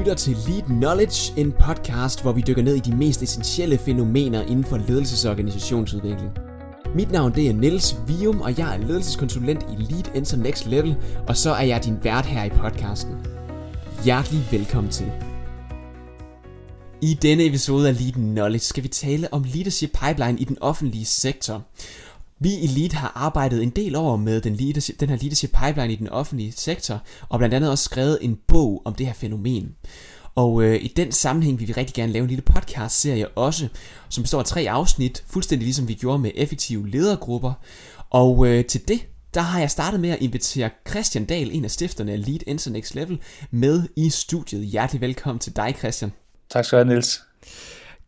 lytter til Lead Knowledge, en podcast, hvor vi dykker ned i de mest essentielle fænomener inden for ledelses- og organisationsudvikling. Mit navn det er Niels Vium, og jeg er ledelseskonsulent i Lead Enter Next Level, og så er jeg din vært her i podcasten. Hjertelig velkommen til. I denne episode af Lead Knowledge skal vi tale om leadership pipeline i den offentlige sektor. Vi i Lead har arbejdet en del år med den, leadership, den her leadership pipeline i den offentlige sektor, og blandt andet også skrevet en bog om det her fænomen. Og øh, i den sammenhæng vil vi rigtig gerne lave en lille podcast-serie også, som består af tre afsnit, fuldstændig ligesom vi gjorde med effektive ledergrupper. Og øh, til det, der har jeg startet med at invitere Christian Dahl, en af stifterne af Lead Enter Next Level, med i studiet. Hjertelig velkommen til dig, Christian. Tak skal du have, Niels.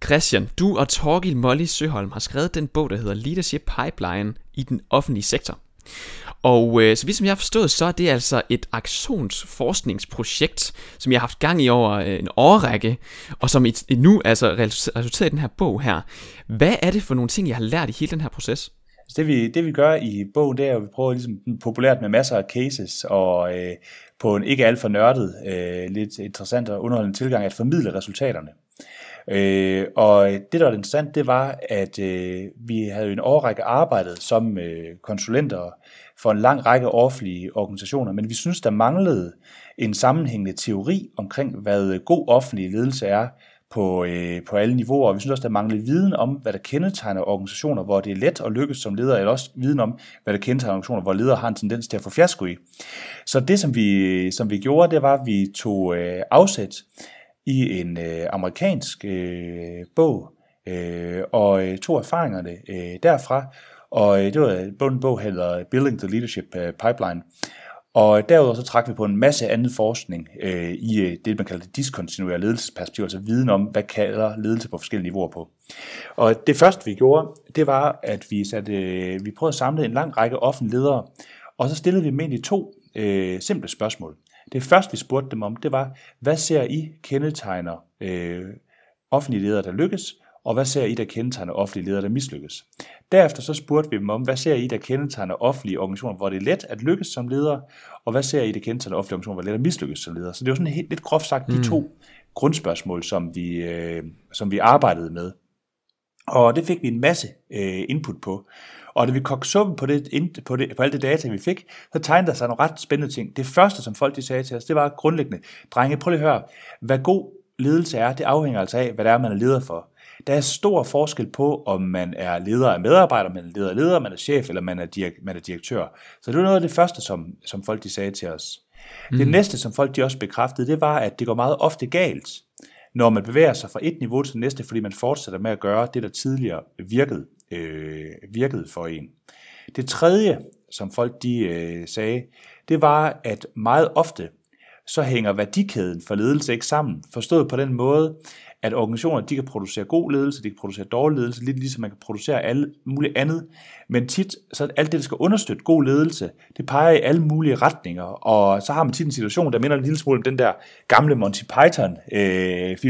Christian, du og Torgil Molly Søholm har skrevet den bog, der hedder Leadership Pipeline i den offentlige sektor. Og øh, så vidt som jeg har forstået, så er det altså et aktionsforskningsprojekt, som jeg har haft gang i over øh, en årrække, og som et, et nu altså resulterer i den her bog her. Hvad er det for nogle ting, jeg har lært i hele den her proces? Altså det vi, det vi gør i bogen, det er at vi prøver ligesom populært med masser af cases, og øh, på en ikke alt for nørdet, øh, lidt interessant og underholdende tilgang, at formidle resultaterne. Øh, og det, der var interessant, det var, at øh, vi havde en årrække arbejdet som øh, konsulenter for en lang række offentlige organisationer, men vi synes, der manglede en sammenhængende teori omkring, hvad øh, god offentlig ledelse er på, øh, på alle niveauer. Og vi synes også, der manglede viden om, hvad der kendetegner organisationer, hvor det er let at lykkes som leder, eller også viden om, hvad der kendetegner organisationer, hvor ledere har en tendens til at få fiasko i. Så det, som vi, som vi gjorde, det var, at vi tog øh, afsæt i en øh, amerikansk øh, bog, øh, og øh, tog erfaringerne øh, derfra, og øh, det var øh, en bog, hedder Building the Leadership øh, Pipeline. Og derudover så trak vi på en masse anden forskning øh, i øh, det, man kalder det diskontinuerlige ledelsesperspektiv, altså viden om, hvad kalder ledelse på forskellige niveauer på. Og det første vi gjorde, det var, at vi, satte, øh, vi prøvede at samle en lang række offentlige ledere, og så stillede vi dem egentlig to øh, simple spørgsmål. Det første, vi spurgte dem om, det var, hvad ser I kendetegner øh, offentlige ledere, der lykkes, og hvad ser I, der kendetegner offentlige ledere, der mislykkes? Derefter så spurgte vi dem om, hvad ser I, der kendetegner offentlige organisationer, hvor det er let at lykkes som leder, og hvad ser I, der kendetegner offentlige organisationer, hvor det er let at mislykkes som leder? Så det var sådan helt, lidt groft sagt de mm. to grundspørgsmål, som vi, øh, som vi arbejdede med. Og det fik vi en masse øh, input på. Og da vi kogte suppen på, det, på, det, på alt det data, vi fik, så tegnede der sig nogle ret spændende ting. Det første, som folk de sagde til os, det var grundlæggende, drenge, prøv lige at høre, hvad god ledelse er, det afhænger altså af, hvad det er, man er leder for. Der er stor forskel på, om man er leder af medarbejdere, man er leder af leder, man er chef, eller man er, direk, man er direktør. Så det var noget af det første, som, som folk de sagde til os. Mm. Det næste, som folk de også bekræftede, det var, at det går meget ofte galt, når man bevæger sig fra et niveau til det næste, fordi man fortsætter med at gøre det, der tidligere virkede, øh, virkede for en. Det tredje, som folk de øh, sagde, det var, at meget ofte, så hænger værdikæden for ledelse ikke sammen. Forstået på den måde, at organisationer de kan producere god ledelse, de kan producere dårlig ledelse, lidt ligesom man kan producere alt muligt andet. Men tit, så alt det, der skal understøtte god ledelse, det peger i alle mulige retninger. Og så har man tit en situation, der minder en lille smule om den der gamle Monty Python øh,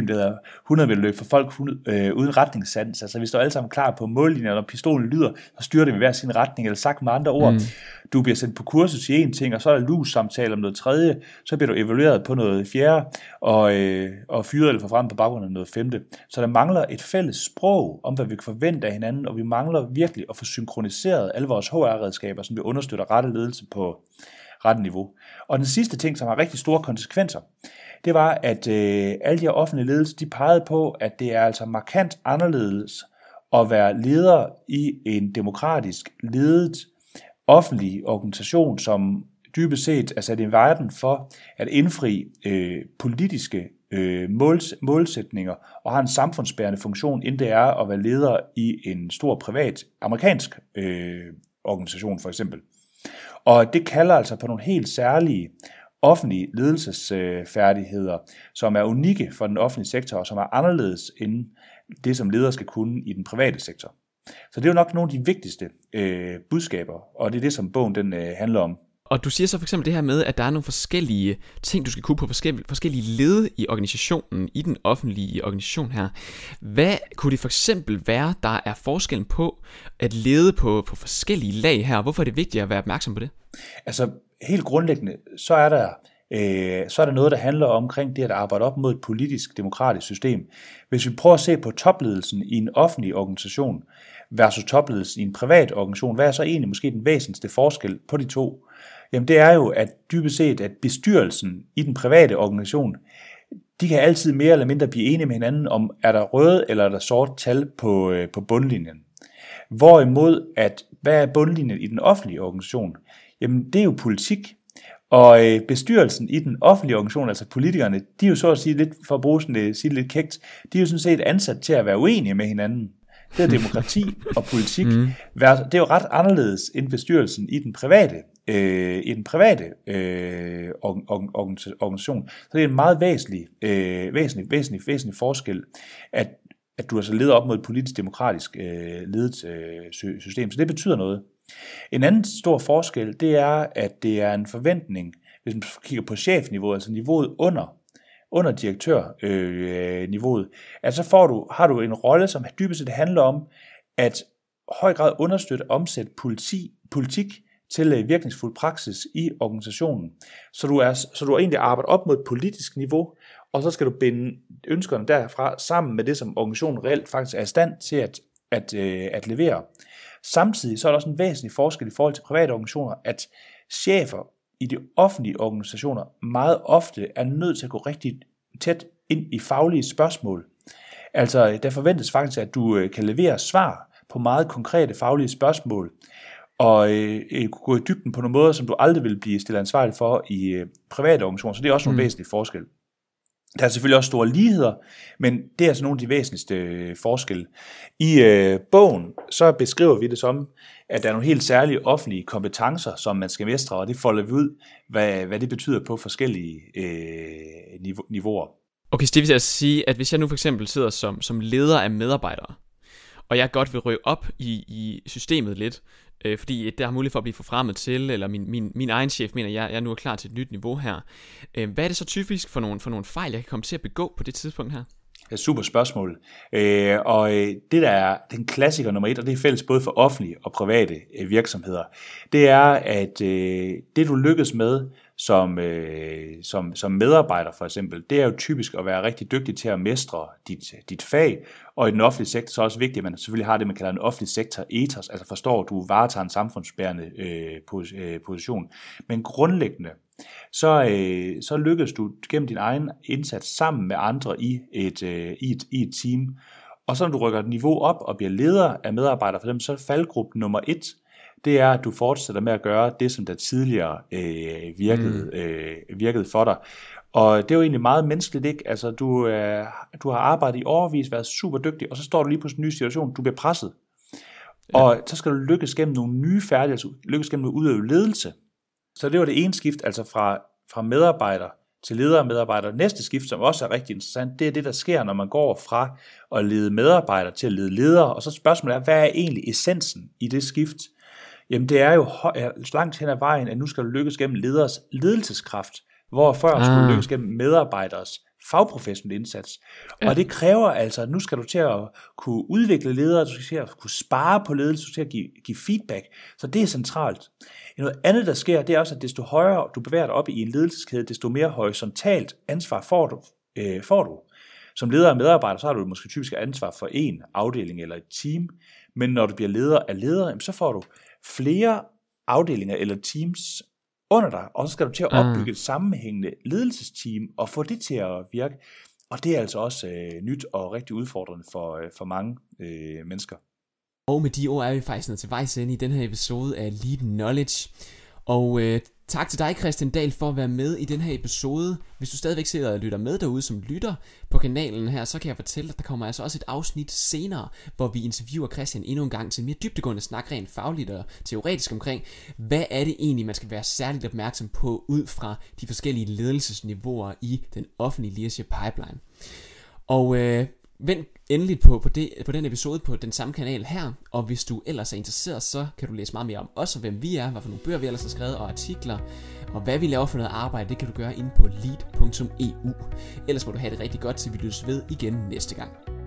der hedder 100 meter løb for folk øh, uden retningssans. Altså vi står alle sammen klar på mållinjen, når pistolen lyder, så styrer det i hver sin retning, eller sagt med andre ord. Mm du bliver sendt på kursus i en ting, og så er der lus samtale om noget tredje, så bliver du evalueret på noget fjerde, og, øh, og fyret eller frem på baggrund af noget femte. Så der mangler et fælles sprog om, hvad vi kan forvente af hinanden, og vi mangler virkelig at få synkroniseret alle vores HR-redskaber, som vi understøtter rette ledelse på rette niveau. Og den sidste ting, som har rigtig store konsekvenser, det var, at øh, alle de her offentlige ledelser, de pegede på, at det er altså markant anderledes at være leder i en demokratisk ledet offentlig organisation, som dybest set er sat i verden for at indfri øh, politiske øh, måls, målsætninger og har en samfundsbærende funktion, end det er at være leder i en stor privat amerikansk øh, organisation for eksempel. Og det kalder altså på nogle helt særlige offentlige ledelsesfærdigheder, som er unikke for den offentlige sektor og som er anderledes end det, som ledere skal kunne i den private sektor. Så det er jo nok nogle af de vigtigste øh, budskaber, og det er det, som bogen den øh, handler om. Og du siger så for eksempel det her med, at der er nogle forskellige ting, du skal kunne på forskellige, forskellige led i organisationen, i den offentlige organisation her. Hvad kunne det for eksempel være, der er forskellen på at lede på, på forskellige lag her? Hvorfor er det vigtigt at være opmærksom på det? Altså helt grundlæggende, så er der øh, så er der noget, der handler omkring det at arbejde op mod et politisk, demokratisk system. Hvis vi prøver at se på topledelsen i en offentlig organisation versus topledelsen i en privat organisation, hvad er så egentlig måske den væsentligste forskel på de to? Jamen det er jo, at dybest set, at bestyrelsen i den private organisation, de kan altid mere eller mindre blive enige med hinanden om, er der røde eller er der sort tal på, øh, på bundlinjen. Hvorimod, at hvad er bundlinjen i den offentlige organisation? Jamen, det er jo politik. Og øh, bestyrelsen i den offentlige organisation, altså politikerne, de er jo så at sige lidt, for at bruge sådan det, sige lidt kægt, de er jo sådan set ansat til at være uenige med hinanden. Det er demokrati og politik. Mm. Det er jo ret anderledes end bestyrelsen i den private øh, i den private øh, organisation. Så det er en meget væsentlig, øh, væsentlig, væsentlig, væsentlig forskel, at, at du altså leder op mod et politisk demokratisk øh, ledet øh, system. Så det betyder noget. En anden stor forskel, det er, at det er en forventning, hvis man kigger på chefniveauet, altså niveauet under, under direktørniveauet, øh, at så får du, har du en rolle, som dybest set handler om, at høj grad understøtte omsæt omsætte politi, politik til øh, virkningsfuld praksis i organisationen. Så du, er, så du er egentlig arbejdet op mod et politisk niveau, og så skal du binde ønskerne derfra sammen med det, som organisationen reelt faktisk er i stand til at, at, øh, at levere. Samtidig så er der også en væsentlig forskel i forhold til private organisationer, at chefer i de offentlige organisationer meget ofte er nødt til at gå rigtig tæt ind i faglige spørgsmål. Altså, øh, der forventes faktisk, at du kan levere svar på meget konkrete faglige spørgsmål, og øh, gå i dybden på nogle måder, som du aldrig vil blive stillet ansvarlig for i øh, private organisationer. Så det er også nogle mm. væsentlige forskelle. Der er selvfølgelig også store ligheder, men det er altså nogle af de væsentligste øh, forskelle. I øh, bogen så beskriver vi det som, at der er nogle helt særlige offentlige kompetencer, som man skal mestre, og det folder vi ud, hvad, hvad det betyder på forskellige øh, niveauer. Okay, så det vil altså sige, at hvis jeg nu for eksempel sidder som, som leder af medarbejdere, og jeg godt vil røge op i, i systemet lidt, øh, fordi der har mulighed for at blive forfremmet til, eller min, min, min egen chef mener, at jeg, jeg nu er klar til et nyt niveau her. Øh, hvad er det så typisk for nogle, for nogle fejl, jeg kan komme til at begå på det tidspunkt her? Det er super spørgsmål. Øh, og øh, det der er den klassiker nummer et, og det er fælles både for offentlige og private øh, virksomheder, det er, at øh, det du lykkes med som, øh, som, som medarbejder for eksempel, det er jo typisk at være rigtig dygtig til at mestre dit, dit fag, og i den offentlige sektor så er det også vigtigt, at man selvfølgelig har det, man kalder en offentlig sektor ethos, altså forstår, at du varetager en samfundsbærende øh, øh, position. Men grundlæggende, så, øh, så lykkes du gennem din egen indsats sammen med andre i et, øh, i et, i et team. Og så når du rykker et niveau op og bliver leder af medarbejdere for dem, så er faldgruppe nummer et, det er, at du fortsætter med at gøre det, som der tidligere øh, virkede, mm. øh, virkede for dig. Og det er jo egentlig meget menneskeligt, ikke? Altså, du, øh, du har arbejdet i overvis, været super dygtig, og så står du lige på en ny situation, du bliver presset. Ja. Og så skal du lykkes gennem nogle nye færdigheder, altså lykkes gennem at udøve ledelse. Så det var det ene skift, altså fra, fra medarbejder til leder og medarbejder. Næste skift, som også er rigtig interessant, det er det, der sker, når man går fra at lede medarbejdere til at lede ledere. Og så spørgsmålet er, hvad er egentlig essensen i det skift? Jamen det er jo langt hen ad vejen, at nu skal du lykkes gennem leders ledelseskraft, hvor før ah. skulle du lykkes gennem medarbejderes fagprofessionel indsats. Ja. Og det kræver altså, at nu skal du til at kunne udvikle ledere, du skal til at kunne spare på ledelse, du skal til at give, give feedback. Så det er centralt. Noget andet, der sker, det er også, at desto højere du bevæger dig op i en ledelseskæde, desto mere horisontalt ansvar får du. Øh, får du. Som leder af medarbejder, så har du måske typisk ansvar for en afdeling eller et team, men når du bliver leder af ledere, så får du flere afdelinger eller teams under dig, og så skal du til at opbygge et sammenhængende ledelsesteam og få det til at virke. Og det er altså også øh, nyt og rigtig udfordrende for, øh, for mange øh, mennesker. Og med de ord er vi faktisk nået til vejs ende i den her episode af Lead Knowledge. Og øh, tak til dig, Christian Dahl, for at være med i den her episode. Hvis du stadigvæk sidder og lytter med derude som lytter på kanalen her, så kan jeg fortælle, at der kommer altså også et afsnit senere, hvor vi interviewer Christian endnu en gang til mere dybdegående snak rent fagligt og teoretisk omkring, hvad er det egentlig, man skal være særligt opmærksom på ud fra de forskellige ledelsesniveauer i den offentlige leadership pipeline. Og øh, Vend endelig på, på, det, på den episode på den samme kanal her, og hvis du ellers er interesseret, så kan du læse meget mere om os og hvem vi er, hvad for nogle bøger vi ellers har skrevet og artikler, og hvad vi laver for noget arbejde, det kan du gøre inde på lead.eu. Ellers må du have det rigtig godt, til vi lyttes ved igen næste gang.